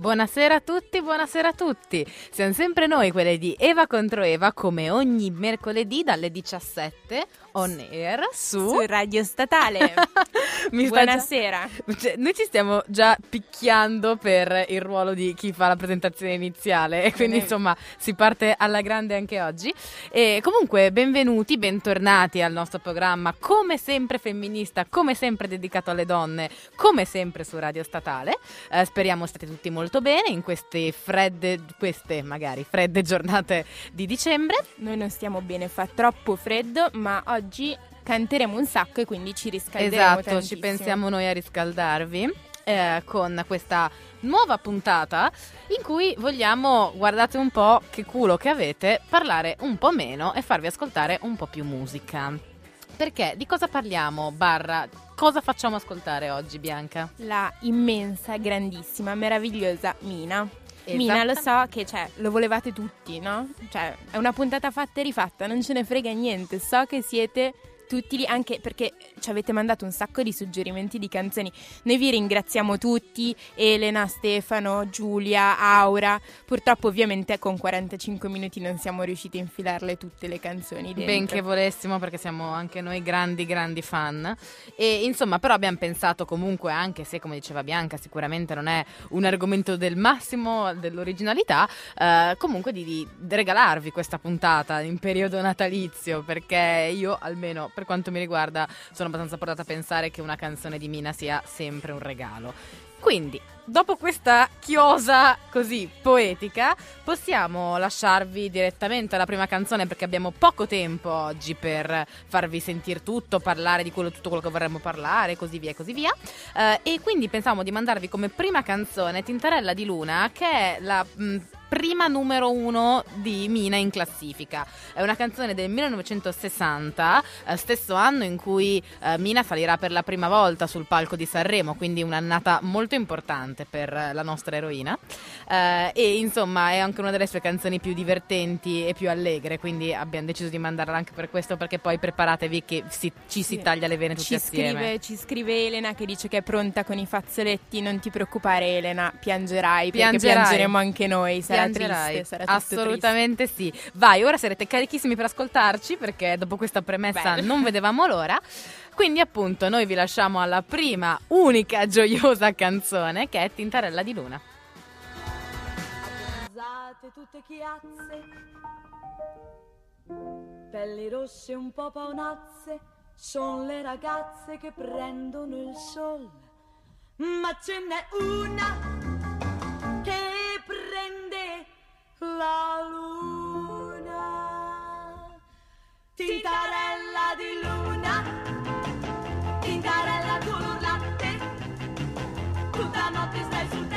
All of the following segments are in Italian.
Buonasera a tutti, buonasera a tutti. Siamo sempre noi, quelle di Eva contro Eva, come ogni mercoledì dalle 17 on air su, Su Radio Statale. Buonasera. già- cioè, noi ci stiamo già picchiando per il ruolo di chi fa la presentazione iniziale e quindi insomma si parte alla grande anche oggi. E comunque benvenuti, bentornati al nostro programma come sempre femminista, come sempre dedicato alle donne, come sempre su Radio Statale. Eh, speriamo state tutti molto bene in queste fredde, queste magari fredde giornate di dicembre. Noi non stiamo bene, fa troppo freddo, ma oggi canteremo un sacco e quindi ci riscalderemo Esatto, ci tantissimo. pensiamo noi a riscaldarvi eh, con questa nuova puntata in cui vogliamo, guardate un po' che culo che avete, parlare un po' meno e farvi ascoltare un po' più musica. Perché di cosa parliamo? Barra, cosa facciamo ascoltare oggi, Bianca? La immensa, grandissima, meravigliosa Mina. Mina, lo so che cioè, lo volevate tutti, no? Cioè, è una puntata fatta e rifatta, non ce ne frega niente. So che siete tutti anche perché ci avete mandato un sacco di suggerimenti di canzoni. Noi vi ringraziamo tutti, Elena, Stefano, Giulia, Aura. Purtroppo ovviamente con 45 minuti non siamo riusciti a infilarle tutte le canzoni dentro. Benché volessimo perché siamo anche noi grandi grandi fan e insomma però abbiamo pensato comunque anche se come diceva Bianca sicuramente non è un argomento del massimo dell'originalità eh, comunque di, di regalarvi questa puntata in periodo natalizio perché io almeno per quanto mi riguarda sono abbastanza portata a pensare che una canzone di Mina sia sempre un regalo quindi, dopo questa chiosa così poetica, possiamo lasciarvi direttamente alla prima canzone perché abbiamo poco tempo oggi per farvi sentire tutto, parlare di quello, tutto quello che vorremmo parlare, così via e così via. Eh, e quindi pensavamo di mandarvi come prima canzone Tintarella di Luna, che è la mh, prima numero uno di Mina in classifica. È una canzone del 1960, eh, stesso anno in cui eh, Mina salirà per la prima volta sul palco di Sanremo, quindi un'annata molto importante per eh, la nostra eroina. Eh, e insomma è anche una delle sue canzoni più divertenti e più allegre, quindi abbiamo deciso di mandarla anche per questo, perché poi preparatevi che si- ci si taglia le vene tutti Ci assieme. scrive, ci scrive Elena che dice che è pronta con i fazzoletti. Non ti preoccupare, Elena, piangerai, perché Piangerai. piangeremo anche noi. Sarà Piangerai. triste, sarà Assolutamente sì. Vai, ora sarete carichissimi per ascoltarci perché dopo questa premessa Bello. non vedevamo l'ora. Quindi appunto noi vi lasciamo alla prima, unica gioiosa canzone che è Tintarella di Luna. Usate tutte chiazze, pelli rosse un po' paonazze, sono le ragazze che prendono il sol. Ma ce n'è una che prende la luna. Tintarella di luna, tintarella color latte, tutta notte stai sul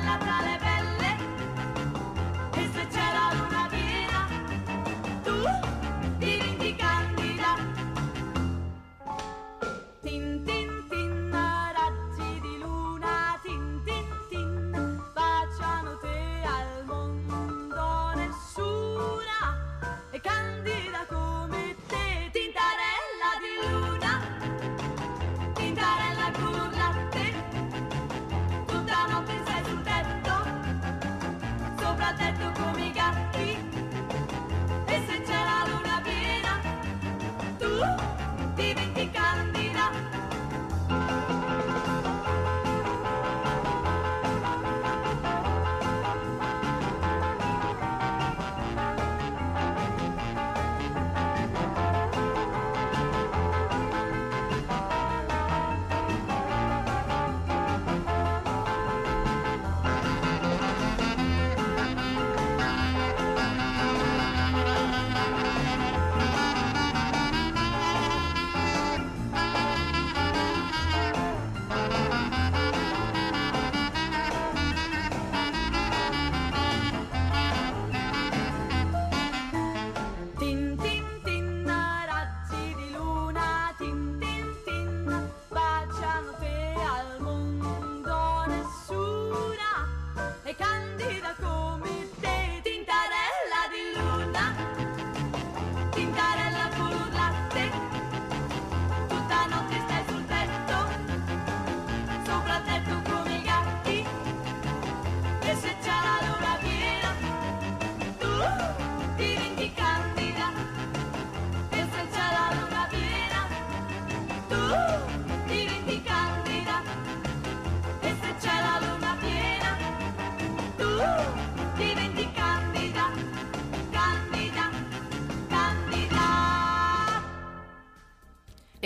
ti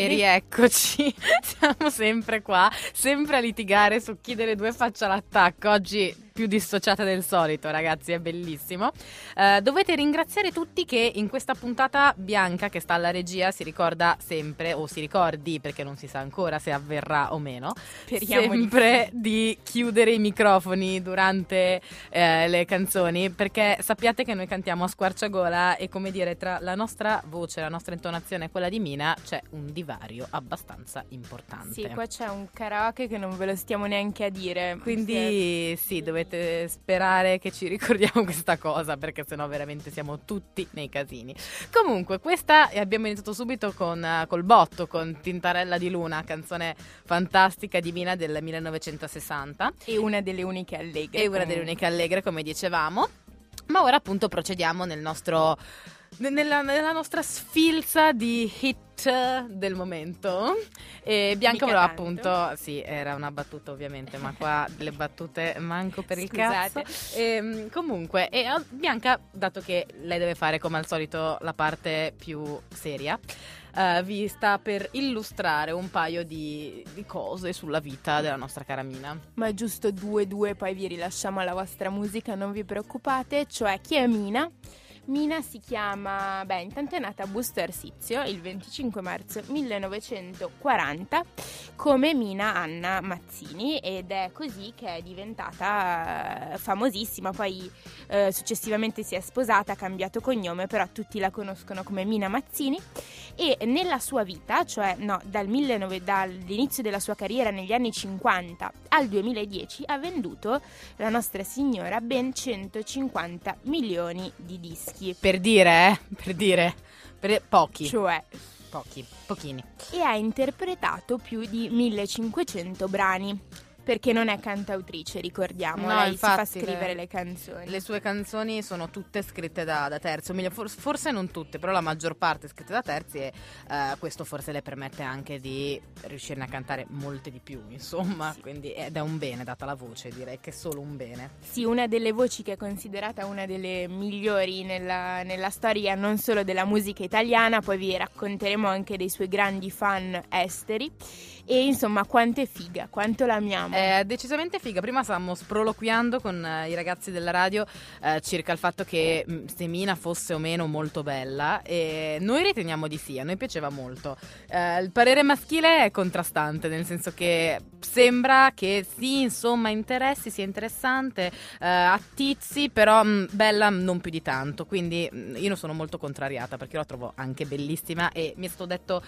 rieccoci. Siamo sempre qua, sempre a litigare su chi delle due faccia l'attacco. Oggi più dissociate del solito, ragazzi, è bellissimo. Eh, dovete ringraziare tutti che in questa puntata Bianca, che sta alla regia, si ricorda sempre, o si ricordi perché non si sa ancora se avverrà o meno, Speriamo di sempre di, chiudere i microfoni durante eh, le canzoni, perché sappiate che noi cantiamo a squarciagola e come dire, tra la nostra voce, la nostra intonazione e quella di Mina c'è un divario abbastanza importante. Sì, qua c'è un karaoke che non ve lo stiamo neanche a dire. Quindi sì, dovete sperare che ci ricordiamo questa cosa perché sennò veramente siamo tutti nei casini. Comunque, questa abbiamo iniziato subito con, eh, col botto, con Tintarella di Luna, canzone fantastica divina del 1960 E una delle uniche allegre. e una delle uniche allegre come dicevamo. Ma ora appunto procediamo nel nostro nella, nella nostra sfilza di hit del momento. E Bianca Mica appunto, sì, era una battuta ovviamente, ma qua le battute manco per il Scusate. cazzo. E, comunque, e, eh, Bianca, dato che lei deve fare come al solito la parte più seria, eh, vi sta per illustrare un paio di, di cose sulla vita della nostra cara Mina. Ma è giusto due due, poi vi rilasciamo alla vostra musica, non vi preoccupate. Cioè, chi è Mina? Mina si chiama, beh, intanto è nata a Busto Arsizio il 25 marzo 1940 come Mina Anna Mazzini ed è così che è diventata eh, famosissima, poi eh, successivamente si è sposata, ha cambiato cognome, però tutti la conoscono come Mina Mazzini e nella sua vita, cioè no, dal 19 dall'inizio della sua carriera negli anni 50 al 2010 ha venduto la nostra signora ben 150 milioni di dischi. Per dire, eh, per dire, per pochi, Cioè, pochi, pochini. e ha interpretato più di 1500 brani. Perché non è cantautrice, ricordiamo, No, lei si fa infatti, scrivere le- le canzoni. Le sue canzoni sono tutte scritte da, da terzi, o meglio, for- forse non tutte, però la maggior parte scritte da terzi e eh, questo forse le permette anche di riuscirne a cantare molte di più, insomma, quindi ed è un bene data la voce, direi che è solo un bene. Sì, una delle voci che è considerata una delle migliori nella, nella storia non solo della musica italiana, poi vi racconteremo anche dei suoi grandi fan esteri. E insomma, quanto è figa, quanto l'amiamo. È decisamente figa. Prima stavamo sproloquiando con eh, i ragazzi della radio eh, circa il fatto che mh, se Mina fosse o meno molto bella e noi riteniamo di sì, a noi piaceva molto. Eh, il parere maschile è contrastante, nel senso che sembra che sì, insomma, interessi, sia interessante, eh, attizzi, però mh, bella non più di tanto. Quindi mh, io sono molto contrariata perché la trovo anche bellissima e mi è stato detto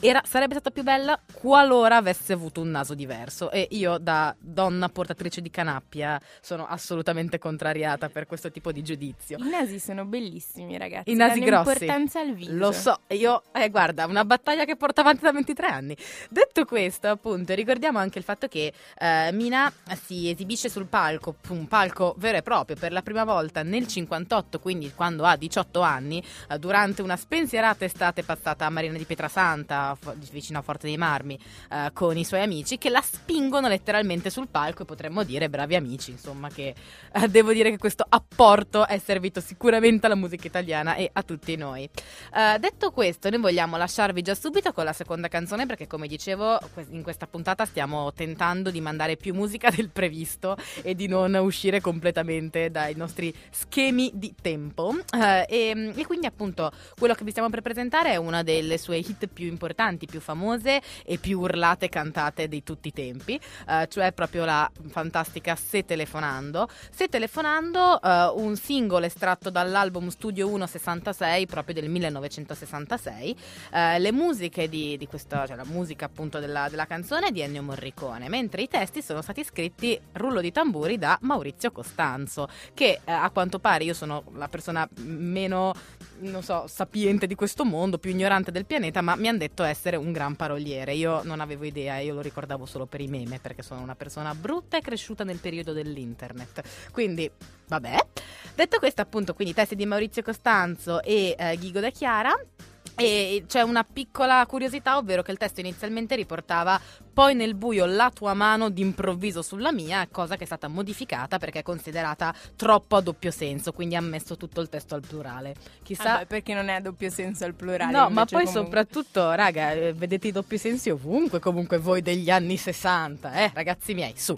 era- sarebbe stata più bella qualora avesse avuto un naso diverso e io da donna portatrice di canappia sono assolutamente contrariata per questo tipo di giudizio. I nasi sono bellissimi, ragazzi. I nasi danno grossi. importanza al viso. Lo so, io, eh, guarda, una battaglia che porto avanti da 23 anni. Detto questo, appunto, ricordiamo anche il fatto che eh, Mina si esibisce sul palco, un palco vero e proprio, per la prima volta nel 58, quindi quando ha 18 anni, eh, durante una spensierata estate passata a Marina di Pietrasanta, vicino a Forte dei Marmi, eh, con i suoi amici, che la spingono letteralmente sul palco e potremmo dire bravi amici, insomma, che eh, devo dire che questo apporto è servito sicuramente alla musica italiana e a tutti noi. Eh, detto questo, noi vogliamo lasciarvi già subito con la seconda canzone perché come dicevo in questa puntata stiamo tentando di mandare più musica del previsto e di non uscire completamente dai nostri schemi di tempo. Eh, e, e quindi appunto quello che vi stiamo per presentare è una delle sue hit più importanti, più famose e più urlate e cantate di tutti i tempi, eh, cioè proprio la fantastica Se telefonando. Se telefonando, eh, un singolo estratto dall'album Studio 166 proprio del 1966. Eh, le musiche di, di questa, cioè la musica appunto della, della canzone è di Ennio Morricone, mentre i testi sono stati scritti rullo di tamburi da Maurizio Costanzo, che eh, a quanto pare io sono la persona meno non so, sapiente di questo mondo, più ignorante del pianeta, ma mi hanno detto essere un gran paroliere. Io non avevo idea, io lo ricordavo solo per i meme, perché sono una persona brutta e cresciuta nel periodo dell'internet. Quindi, vabbè. Detto questo, appunto, quindi testi di Maurizio Costanzo e eh, Ghigo da Chiara. E c'è una piccola curiosità, ovvero che il testo inizialmente riportava poi nel buio la tua mano d'improvviso sulla mia, cosa che è stata modificata perché è considerata troppo a doppio senso, quindi ha messo tutto il testo al plurale. Chissà Vabbè, perché non è a doppio senso al plurale. No, ma poi comunque- soprattutto, raga, eh, vedete i doppi sensi ovunque, comunque voi degli anni 60, eh, ragazzi miei, su.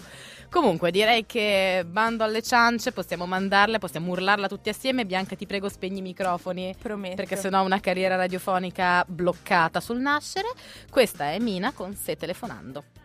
Comunque direi che bando alle ciance, possiamo mandarle, possiamo urlarla tutti assieme. Bianca, ti prego, spegni i microfoni. Prometto. Perché sennò ho una carriera radiofonica bloccata sul nascere. Questa è Mina con Se telefonando. standup.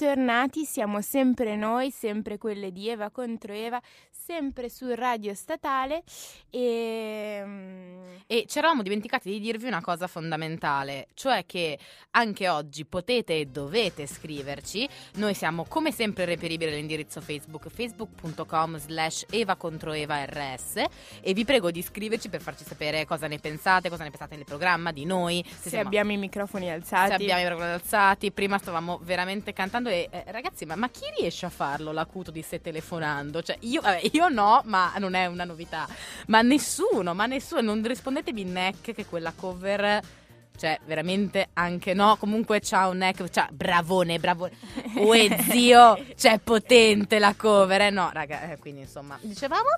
Bentornati, siamo sempre noi, sempre quelle di Eva contro Eva, sempre su Radio Statale e... mm, E ci eravamo dimenticati di dirvi una cosa fondamentale, cioè che anche oggi potete e dovete scriverci. Noi siamo come sempre reperibili all'indirizzo Facebook, facebook.com slash Eva contro Eva RS e vi prego di scriverci per farci sapere cosa ne pensate, cosa ne pensate del programma, di noi. se siamo- abbiamo i microfoni alzati. se abbiamo i microfoni alzati, prima stavamo veramente cantando e eh, ragazzi, ma, ma chi riesce a farlo l'acuto di se telefonando? Cioè, io, vabbè, io no, ma non è una novità. Ma nessuno, ma nessuno, non rispondetemi neck che quella cover cioè veramente anche no, comunque ciao neck, ciao, bravone, bravone. Uè zio, cioè potente la cover, eh no, raga, eh, quindi insomma, dicevamo?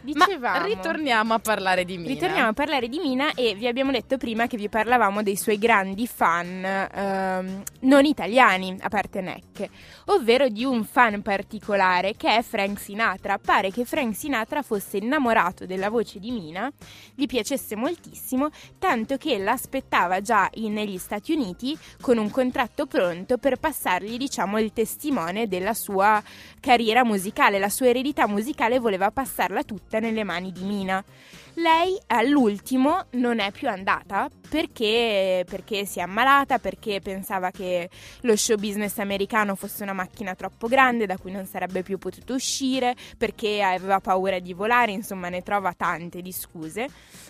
Dicevamo. Ma ritorniamo a parlare di Mina. Ritorniamo a parlare di Mina e vi abbiamo detto prima che vi parlavamo dei suoi grandi fan ehm, non italiani, a parte Neck, ovvero di un fan particolare che è Frank Sinatra. Pare che Frank Sinatra fosse innamorato della voce di Mina, gli piacesse moltissimo, tanto che l'aspettava già in- negli Stati Uniti con un contratto pronto per passargli, diciamo, il testimone della sua carriera musicale, la sua eredità musicale voleva passarla tutta nelle mani di Mina. Lei all'ultimo non è più andata perché, perché si è ammalata, perché pensava che lo show business americano fosse una macchina troppo grande da cui non sarebbe più potuto uscire, perché aveva paura di volare, insomma ne trova tante di scuse.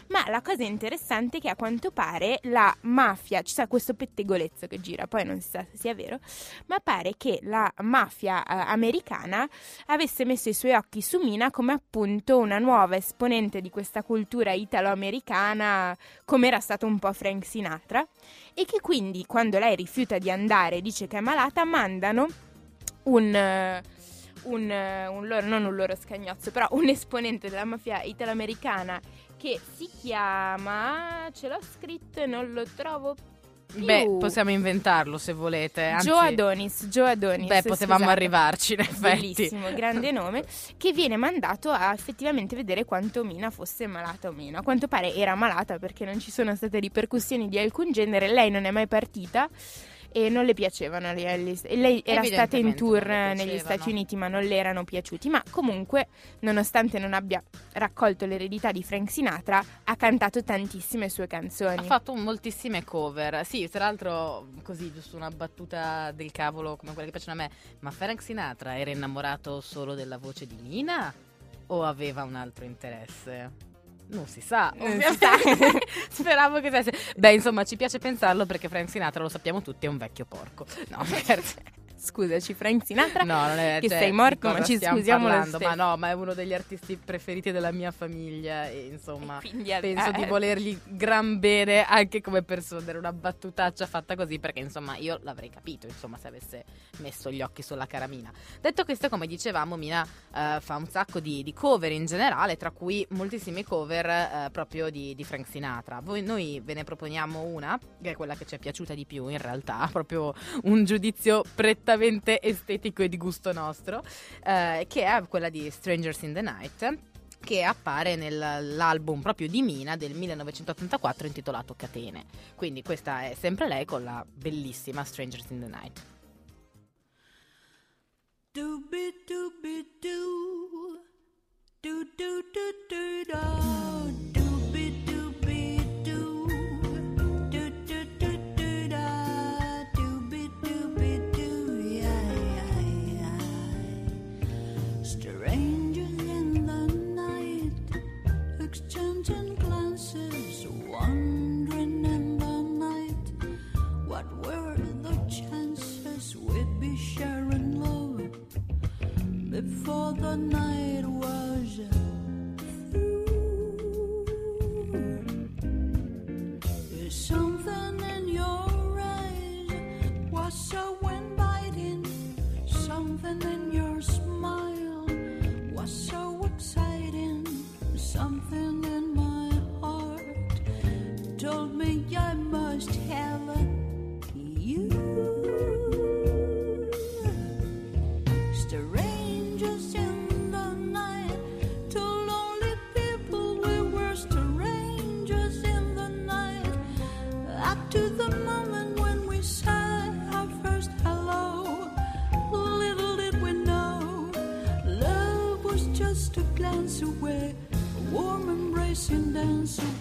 Ma la cosa interessante è che a quanto pare la mafia, ci sta questo pettegolezzo che gira, poi non si sa se sia vero, ma pare che la mafia eh, americana avesse messo i suoi occhi su Mina come appunto una nuova esponente di questa cultura italo-americana, come era stato un po' Frank Sinatra, e che quindi quando lei rifiuta di andare e dice che è malata, mandano un... un, un loro, non un loro scagnozzo, però un esponente della mafia italo-americana che si chiama, ce l'ho scritto e non lo trovo più. Beh, possiamo inventarlo se volete. Anzi, Joe Adonis, Joe Adonis. Beh, potevamo scusate. arrivarci in effetti. Bellissimo, grande nome, che viene mandato a effettivamente vedere quanto Mina fosse malata o meno. A quanto pare era malata perché non ci sono state ripercussioni di alcun genere, lei non è mai partita e non le piacevano le Ellis. E lei era stata in tour negli. Stati Uniti ma non le erano piaciuti, ma comunque nonostante non abbia raccolto l'eredità di Frank Sinatra ha cantato tantissime sue canzoni. Ha fatto moltissime cover. Sì, tra l'altro, così, giusto una battuta del cavolo come quella che piacciono a me. Ma Frank Sinatra era innamorato solo della voce di Nina? O aveva un altro interesse? Non si sa. Non si ovviamente. Speravo che sia. Beh, insomma, ci piace pensarlo perché Frank Sinatra, lo sappiamo tutti, è un vecchio porco. No, scherzo. Scusaci Frank Sinatra. No, non è Che cioè, sei di morto, ma ci scusiamo parlando, Ma no, ma è uno degli artisti preferiti della mia famiglia e insomma E quindi, eh, penso di eh, volergli gran bene anche come persona. Era una battutaccia fatta così perché insomma io l'avrei capito, insomma, se avesse messo gli occhi sulla caramina. Detto questo, come dicevamo, Mina eh, fa un sacco di, di cover in generale, tra cui moltissime cover eh, proprio di, di Frank Sinatra. Voi, noi ve ne proponiamo una, che è quella che ci è piaciuta di più in realtà, proprio un giudizio prettamente estetico e di gusto nostro, eh, che è quella di Strangers in the Night che appare nell'album proprio di Mina del 1984 intitolato Catene. Quindi questa è sempre lei con la bellissima Strangers in the Night. Doobie doobie doo. Do do do do do. Doobie before the night was through? There's something in your eyes was something in your smile was so exciting, something Christian dance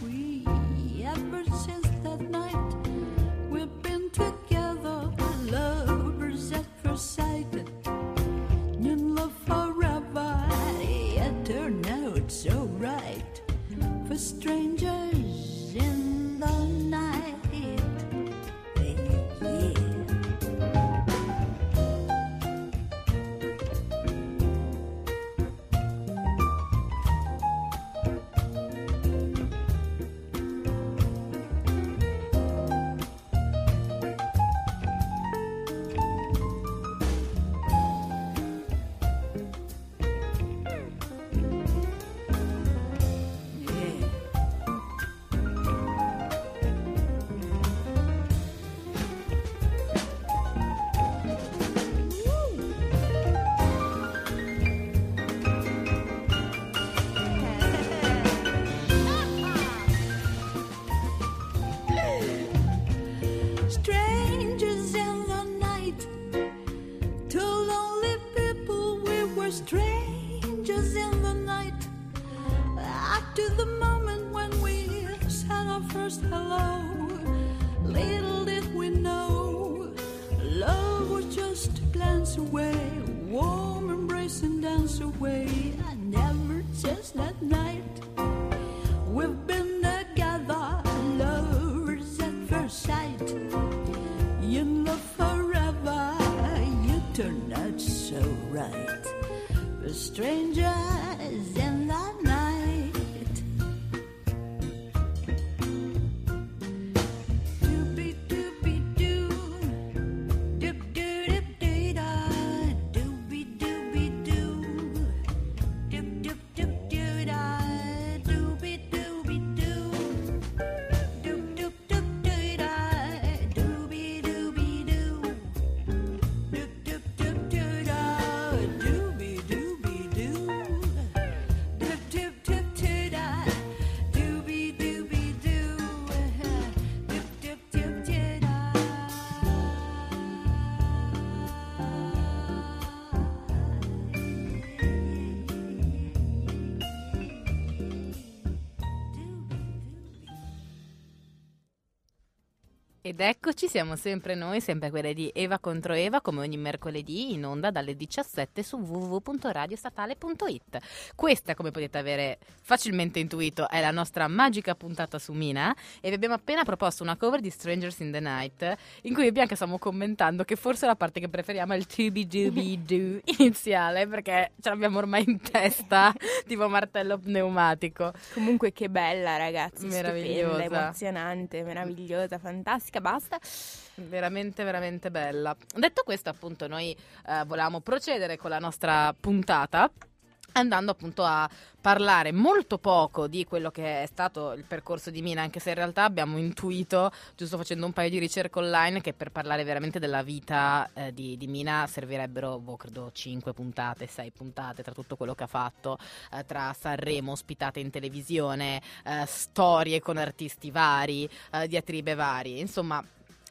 in the night, back to the moment when we said our first hello. Little did we know, love was just a glance away, warm embrace and dance away, and never since that night. We've been together, lovers at first sight, in love forever. You turned out so right, a stranger. Ed eccoci, siamo sempre noi, sempre quelle di Eva contro Eva, come ogni mercoledì in onda dalle 17 su www.radiostatale.it. Questa, come potete avere facilmente intuito, è la nostra magica puntata su Mina e vi abbiamo appena proposto una cover di Strangers in the Night in cui io e Bianca stiamo commentando che forse la parte che preferiamo è il tubi dubi doo iniziale perché ce l'abbiamo ormai in testa, tipo martello pneumatico. Comunque che bella ragazzi, Meravigliosa. stupenda, emozionante, meravigliosa, fantastica, basta. Veramente, veramente bella. Detto questo, appunto, noi eh, volevamo procedere con la nostra puntata. Andando appunto a parlare molto poco di quello che è stato il percorso di Mina, anche se in realtà abbiamo intuito, giusto facendo un paio di ricerche online, che per parlare veramente della vita eh, di, di Mina servirebbero, boh, credo, 5 puntate, 6 puntate, tra tutto quello che ha fatto, eh, tra Sanremo, ospitate in televisione, eh, storie con artisti vari, eh, diatribe varie, insomma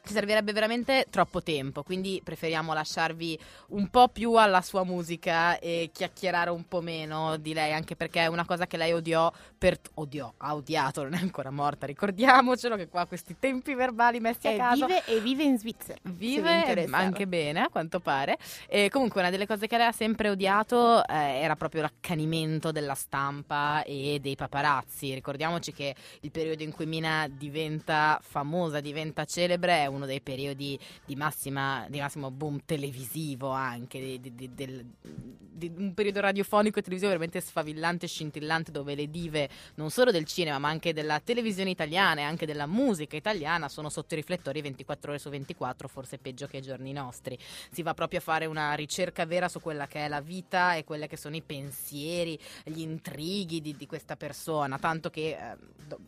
ci servirebbe veramente troppo tempo, quindi preferiamo lasciarvi un po' più alla sua musica e chiacchierare un po' meno di lei, anche perché è una cosa che lei odiò per odiò, ha odiato, non è ancora morta, ricordiamocelo che qua questi tempi verbali messi a caso vive, e vive in Svizzera. Vive anche bene, a quanto pare. E comunque, una delle cose che lei ha sempre odiato eh, era proprio l'accanimento della stampa e dei paparazzi. Ricordiamoci che il periodo in cui Mina diventa famosa, diventa celebre, è uno dei periodi di, massima, di massimo boom televisivo anche, di, di- del- di un periodo radiofonico e televisivo veramente sfavillante scintillante dove le dive non solo del cinema ma anche della televisione italiana e anche della musica italiana sono sotto i riflettori 24 ore su 24, forse peggio che ai giorni nostri. Si va proprio a fare una ricerca vera su quella che è la vita e quelli che sono i pensieri, gli intrighi di, di questa persona, tanto che eh,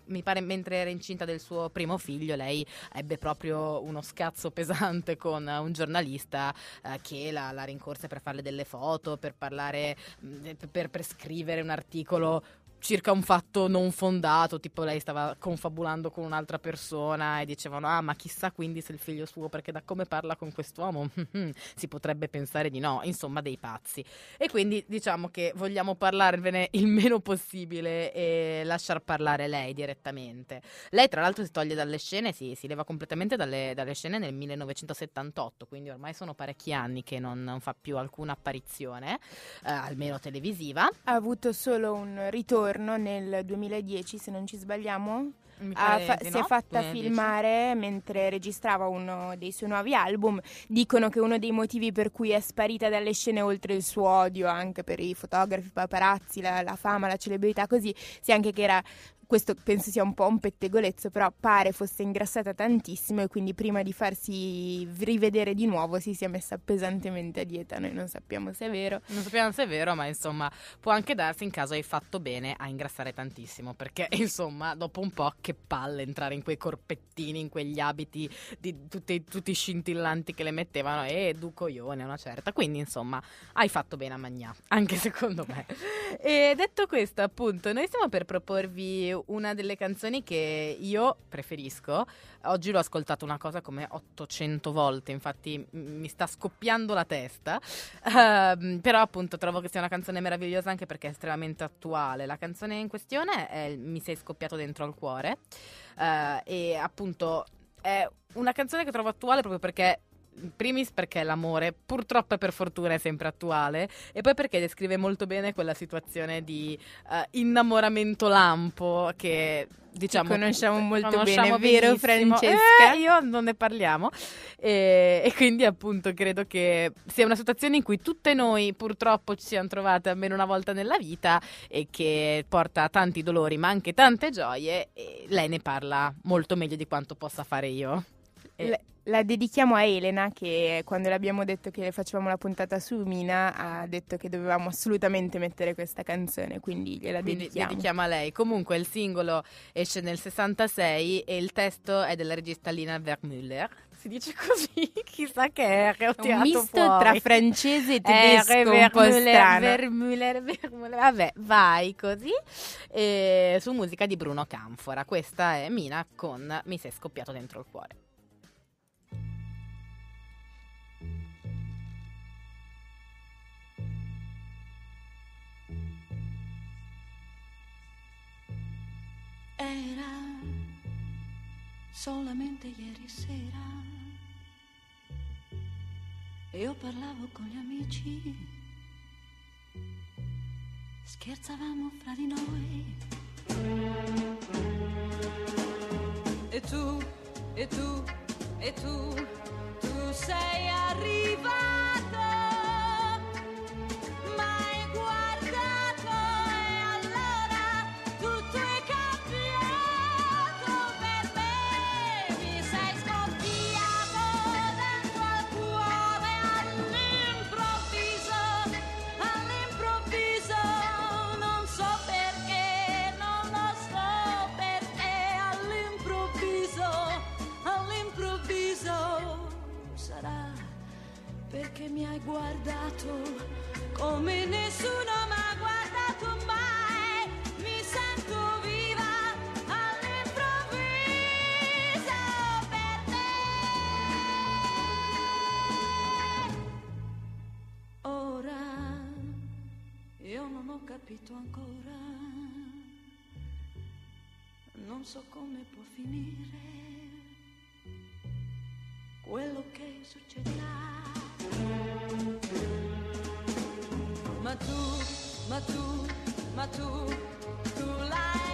mi pare mentre era incinta del suo primo figlio lei ebbe proprio uno scazzo pesante con eh, un giornalista eh, che la, la rincorse per farle delle foto, per parlare, per, per scrivere un articolo circa un fatto non fondato, tipo lei stava confabulando con un'altra persona e dicevano ah ma chissà quindi se il figlio suo perché da come parla con quest'uomo si potrebbe pensare di no, insomma dei pazzi. E quindi diciamo che vogliamo parlarvene il meno possibile e lasciar parlare lei direttamente. Lei tra l'altro si toglie dalle scene, si, si leva completamente dalle, dalle scene nel 1978, quindi ormai sono parecchi anni che non, non fa più alcuna apparizione, eh, almeno televisiva. Ha avuto solo un ritorno nel 2010, se non ci sbagliamo. Fa- di si è no, fatta 2010. filmare mentre registrava uno dei suoi nuovi album. Dicono che uno dei motivi per cui è sparita dalle scene, oltre il suo odio anche per i fotografi, i paparazzi, la, la fama, la celebrità, così, sia anche che era. Questo penso sia un po' un pettegolezzo, però pare fosse ingrassata tantissimo e quindi prima di farsi rivedere di nuovo si sia messa pesantemente a dieta. Noi non sappiamo se è vero. Non sappiamo se è vero, ma insomma può anche darsi in caso hai fatto bene a ingrassare tantissimo, perché insomma dopo un po' che palle entrare in quei corpettini, in quegli abiti di tutti, tutti scintillanti che le mettevano e du coglione una certa. Quindi insomma hai fatto bene a mangiare, anche secondo me. E detto questo appunto noi stiamo per proporvi una delle canzoni che io preferisco. Oggi l'ho ascoltato una cosa come 800 volte, infatti mi sta scoppiando la testa. Ehm, però appunto trovo che sia una canzone meravigliosa anche perché è estremamente attuale. La canzone in questione è Mi sei scoppiato dentro al cuore eh, e appunto è una canzone che trovo attuale proprio perché in primis perché l'amore purtroppo e per fortuna è sempre attuale e poi perché descrive molto bene quella situazione di eh, innamoramento lampo che diciamo Che conosciamo molto conosciamo bene, vero, benissimo. Francesca? Eh, io non ne parliamo e, e quindi appunto credo che sia una situazione in cui tutte noi purtroppo ci siamo trovate almeno una volta nella vita e che porta tanti dolori ma anche tante gioie e lei ne parla molto meglio di quanto possa fare io. E- La, la dedichiamo a Elena che quando le abbiamo detto che le facevamo la puntata su Mina ha detto che dovevamo assolutamente mettere questa canzone, quindi gliela Quindi dedichiamo. dedichiamo a lei. Comunque il singolo esce nel 66 e il testo è della regista Lina Wertmüller. Si dice così, chissà che è, ho Un misto fuori. tra francese e Eh, tedesco un po' strano. Wertmüller, Wertmüller. Vabbè, vai così. E su musica di Bruno Canfora. Questa è Mina con Mi sei scoppiato dentro il cuore. Era solamente ieri sera e io parlavo con gli amici, scherzavamo fra di noi. E tu, e tu, e tu, tu sei arrivato, capito ancora, non so come può finire quello che succederà. Ma tu, ma tu, ma tu, tu l'hai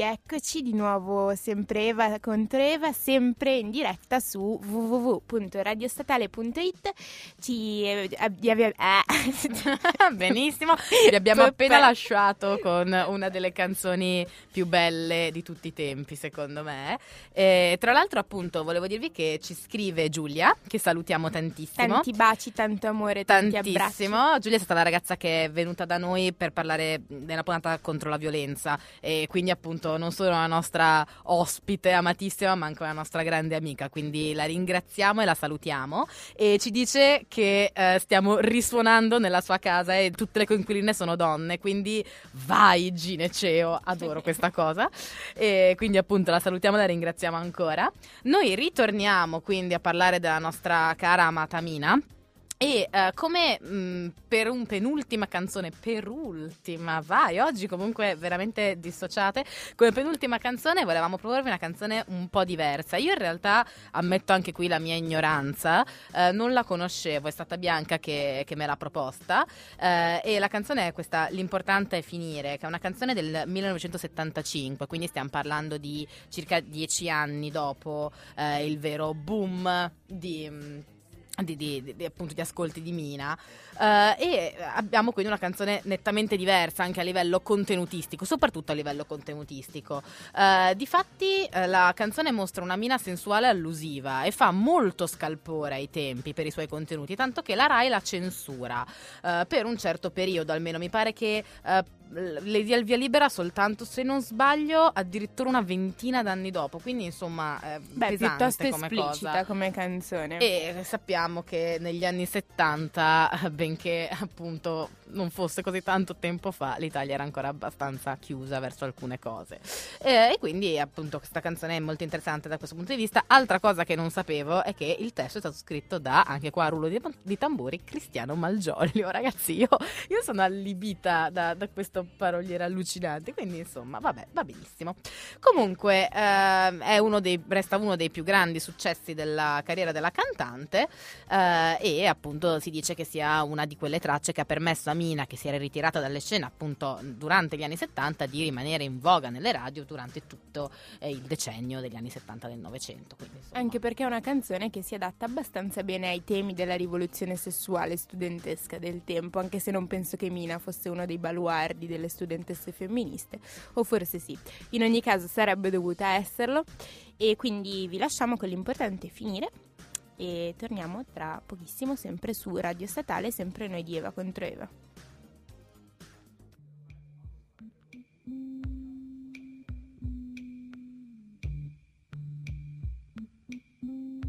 yeah, Rieccoci di nuovo, sempre Eva contro Eva, sempre in diretta su www.radiostatale.it. Ci eh, abbi- abbi- ah. Benissimo, vi abbiamo appena lasciato con una delle canzoni più belle di tutti i tempi, secondo me. E, tra l'altro, appunto, volevo dirvi che ci scrive Giulia, che salutiamo tantissimo. Tanti baci, tanto amore, tanti abbracci. Tantissimo. Giulia è stata la ragazza che è venuta da noi per parlare della puntata contro la violenza e quindi appunto non solo la nostra ospite amatissima, ma anche la nostra grande amica. Quindi la ringraziamo e la salutiamo. E ci dice che eh, stiamo risuonando nella sua casa e tutte le coinquiline sono donne. Quindi vai, Gineceo, adoro questa cosa. E quindi appunto la salutiamo e la ringraziamo ancora. Noi ritorniamo quindi a parlare della nostra cara amata Mina. E eh, come mh, per un penultima canzone, per ultima, vai, oggi comunque veramente dissociate, come penultima canzone volevamo proporvi una canzone un po' diversa. Io in realtà ammetto anche qui la mia ignoranza, eh, non la conoscevo, è stata Bianca che, che me l'ha proposta eh, e la canzone è questa, L'importante è finire, che è una canzone del 1975, quindi stiamo parlando di circa dieci anni dopo il vero boom di... mh, di, di- di- appunto di ascolti di Mina eh, e abbiamo quindi una canzone nettamente diversa anche a livello contenutistico soprattutto a livello contenutistico Eh, difatti eh, la canzone mostra una Mina sensuale allusiva e fa molto scalpore ai tempi per i suoi contenuti tanto che la Rai la censura per un certo periodo almeno mi pare che le dia il via libera soltanto se non sbaglio addirittura una ventina d'anni dopo quindi insomma eh, Beh, piuttosto come esplicita cosa. come canzone. E sappiamo che negli anni 70, benché appunto non fosse così tanto tempo fa, l'Italia era ancora abbastanza chiusa verso alcune cose. E, e quindi appunto questa canzone è molto interessante da questo punto di vista. Altra cosa che non sapevo è che il testo è stato scritto da, anche qua a rullo di, di tamburi, Cristiano Malgioglio. Ragazzi, io, io sono allibita da, da questo paroliere allucinante, quindi insomma, vabbè, va benissimo. Comunque, è uno dei, resta uno dei più grandi successi della carriera della cantante eh, e appunto si dice che sia una di quelle tracce che ha permesso a Mina, che si era ritirata dalle scene appunto durante gli anni 70, di rimanere in voga nelle radio durante tutto eh, il decennio degli anni 70 del Novecento. Anche perché è una canzone che si adatta abbastanza bene ai temi della rivoluzione sessuale studentesca del tempo, anche se non penso che Mina fosse uno dei baluardi delle studentesse femministe, o forse sì. In ogni caso sarebbe dovuta esserlo e quindi vi lasciamo con l'importante finire e torniamo tra pochissimo sempre su Radio Statale, sempre noi di Eva contro Eva. Adesso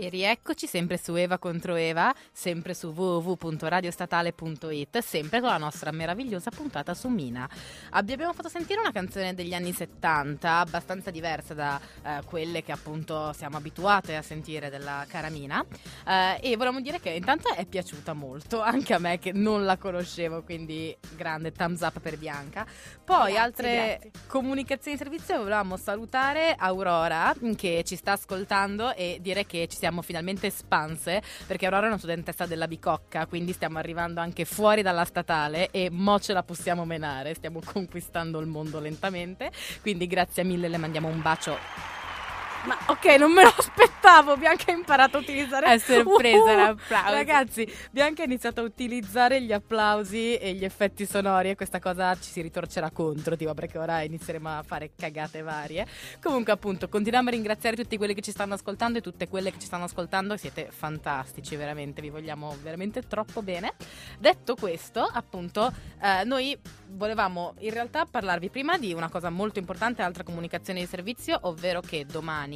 E rieccoci sempre su Eva contro Eva, sempre su www.radiostatale.it, sempre con la nostra meravigliosa puntata su Mina. Abbi- Abbiamo fatto sentire una canzone degli anni 70, abbastanza diversa da eh, quelle che appunto siamo abituate a sentire della cara Mina. Eh, e volevamo dire che intanto è piaciuta molto, anche a me che non la conoscevo, quindi grande thumbs up per Bianca. Poi Grazie, altre grazie. comunicazioni di servizio volevamo salutare Aurora che ci sta ascoltando e dire che ci siamo finalmente espanse perché Aurora è una studentessa della Bicocca quindi stiamo arrivando anche fuori dalla statale e mo ce la possiamo menare. Stiamo conquistando il mondo lentamente quindi grazie mille le mandiamo un bacio ma ok, non me lo aspettavo. Bianca ha imparato a utilizzare È sorpresa Uh, l'applauso. Ragazzi, Bianca ha iniziato a utilizzare gli applausi e gli effetti sonori e questa cosa ci si ritorcerà contro, tipo perché ora inizieremo a fare cagate varie. Comunque, appunto, continuiamo a ringraziare tutti quelli che ci stanno ascoltando e tutte quelle che ci stanno ascoltando. Siete fantastici, veramente, vi vogliamo veramente troppo bene. Detto questo, appunto, eh, noi volevamo in realtà parlarvi prima di una cosa molto importante, altra comunicazione di servizio, ovvero che domani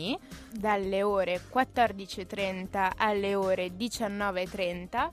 dalle ore 14.30 alle ore 19.30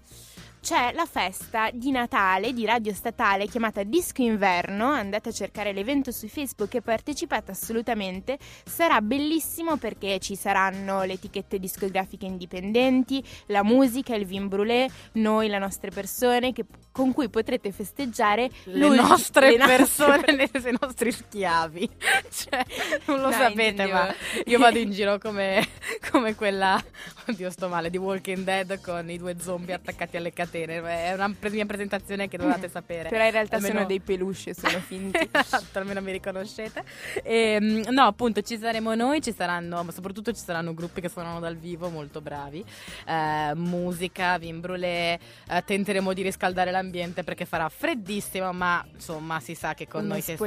c'è la festa di Natale di Radio Statale chiamata Disco Inverno. Andate a cercare l'evento su Facebook e partecipate assolutamente. Sarà bellissimo perché ci saranno le etichette discografiche indipendenti, la musica, il vin brûlé, noi, le nostre persone che- con cui potrete festeggiare le nostre le nostre persone, i nostri schiavi. Cioè, non lo No, sapete, intendevo- ma io vado in giro come, come quella, oddio sto male, di Walking Dead con i due zombie attaccati alle catene. È una mia presentazione che dovevate sapere. Però in realtà Almeno- sono dei peluche, sono finti. Esatto, almeno mi riconoscete. Ehm, no, appunto, ci saremo noi, ci saranno, ma soprattutto ci saranno gruppi che suonano dal vivo molto bravi. Eh, musica, vin brûlé, eh, tenteremo di riscaldare l'ambiente perché farà freddissimo, ma insomma si sa che con Uno noi si sta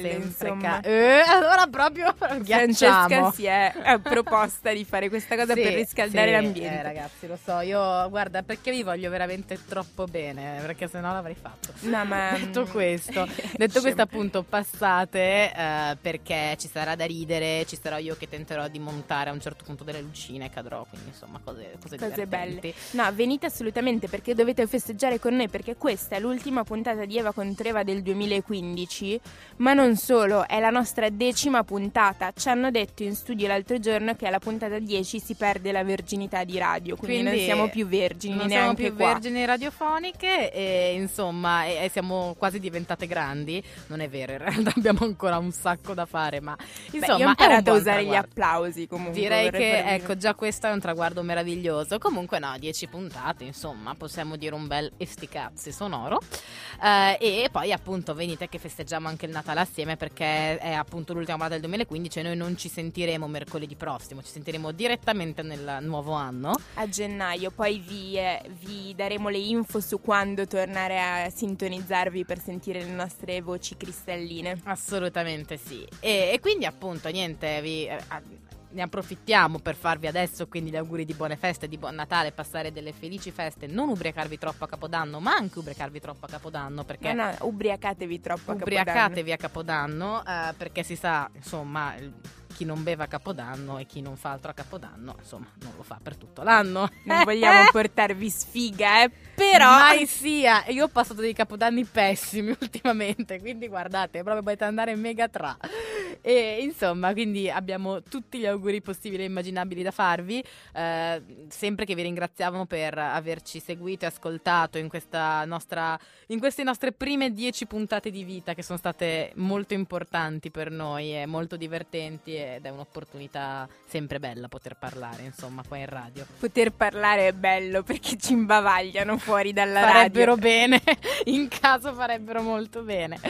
sempre ca- eh, allora proprio Francesca ghiacciamo. si è eh, proposta di fare questa cosa Sì, per riscaldare sì, l'ambiente. eh, ragazzi, lo so, io guarda perché vi voglio veramente troppo bene, perché sennò l'avrei fatto. No, ma Detto questo, detto questo appunto passate eh, perché ci sarà da ridere, ci sarò io che tenterò di montare a un certo punto delle lucine e cadrò, quindi insomma cose, cose, Cose divertenti. No, venite assolutamente perché dovete festeggiare con noi perché questa è l'ultima puntata di Eva contro Eva del 2015, ma non solo, è la nostra decima puntata. Ci hanno detto in studio l'altro giorno che alla puntata 10 si perde la verginità di radio, quindi, Quindi non siamo più vergini Non siamo neanche più qua. vergini radiofoniche e insomma e- e siamo quasi diventate grandi. Non è vero, in realtà abbiamo ancora un sacco da fare, ma Beh, insomma io ho è un imparato a usare gli traguardo. applausi comunque. Direi che ecco già questo è un traguardo meraviglioso. Comunque no, 10 puntate, insomma, possiamo dire un bel esticazzi sonoro. Eh, e poi appunto venite che festeggiamo anche il Natale assieme perché è appunto l'ultima puntata del 2015 e noi non ci sentiremo mercoledì prossimo, ci sentiremo direttamente nel nuovo anno. a gennaio, poi vi, eh, vi daremo le info su quando tornare a sintonizzarvi per sentire le nostre voci cristalline. Assolutamente sì. E, e quindi appunto niente, vi, eh, ne approfittiamo per farvi adesso quindi gli auguri di buone feste, di buon Natale, passare delle felici feste, non ubriacarvi troppo a Capodanno, ma anche ubriacarvi troppo a Capodanno perché No, no, ubriacatevi troppo a Capodanno. ubriacatevi a Capodanno eh, perché si sa, insomma, il- chi non beve a Capodanno e chi non fa altro a Capodanno, insomma, non lo fa per tutto l'anno. Non vogliamo portarvi sfiga, eh, però... Mai sia, io ho passato dei capodanni pessimi ultimamente, quindi guardate, proprio potete andare mega tra. E insomma, quindi abbiamo tutti gli auguri possibili e immaginabili da farvi, eh, sempre che vi ringraziamo per averci seguito e ascoltato in, questa nostra, in queste nostre prime dieci puntate di vita che sono state molto importanti per noi e molto divertenti ed è un'opportunità sempre bella poter parlare, insomma, qua in radio. Poter parlare è bello perché ci imbavagliano fuori dalla farebbero radio. bene, in caso farebbero molto bene.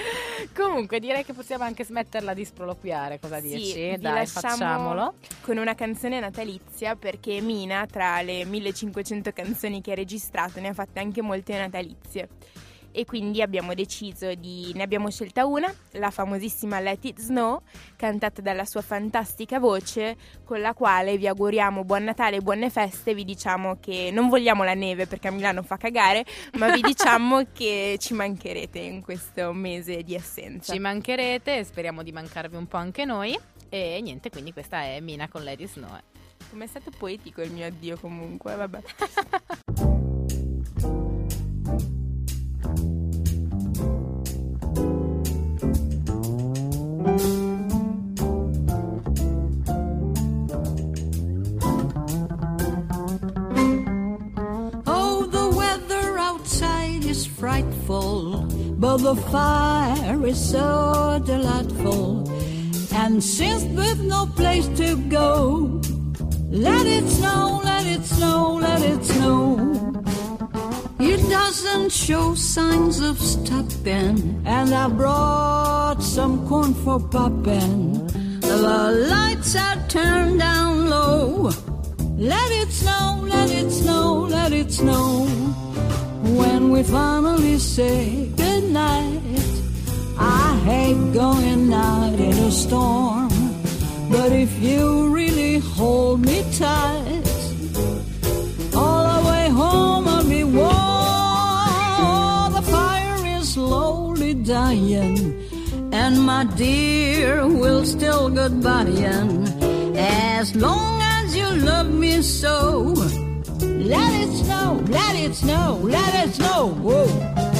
Comunque direi che possiamo anche smetterla di sproloquiare, cosa Sì, dici? Dai, facciamolo. Con una canzone natalizia perché Mina, tra le 1500 canzoni che ha registrato, ne ha fatte anche molte natalizie. E quindi abbiamo deciso di. ne abbiamo scelta una, la famosissima Let It Snow, cantata dalla sua fantastica voce, con la quale vi auguriamo buon Natale e buone feste. Vi diciamo che non vogliamo la neve perché a Milano fa cagare, ma vi diciamo che ci mancherete in questo mese di assenza. Ci mancherete, speriamo di mancarvi un po' anche noi. E niente, quindi questa è Mina con Lady Snow. Com'è stato poetico il mio addio comunque, vabbè. Oh, but the fire is so delightful. And since with no place to go, let it snow, let it snow, let it snow. Doesn't show signs of stopping, and I brought some corn for popping. The lights are turned down low. Let it snow, let it snow, let it snow. When we finally say goodnight, I hate going out in a storm. But if you really hold me tight, and my dear will still goodbying. As long as you love me so, let it snow, let it snow, let it snow. Whoa.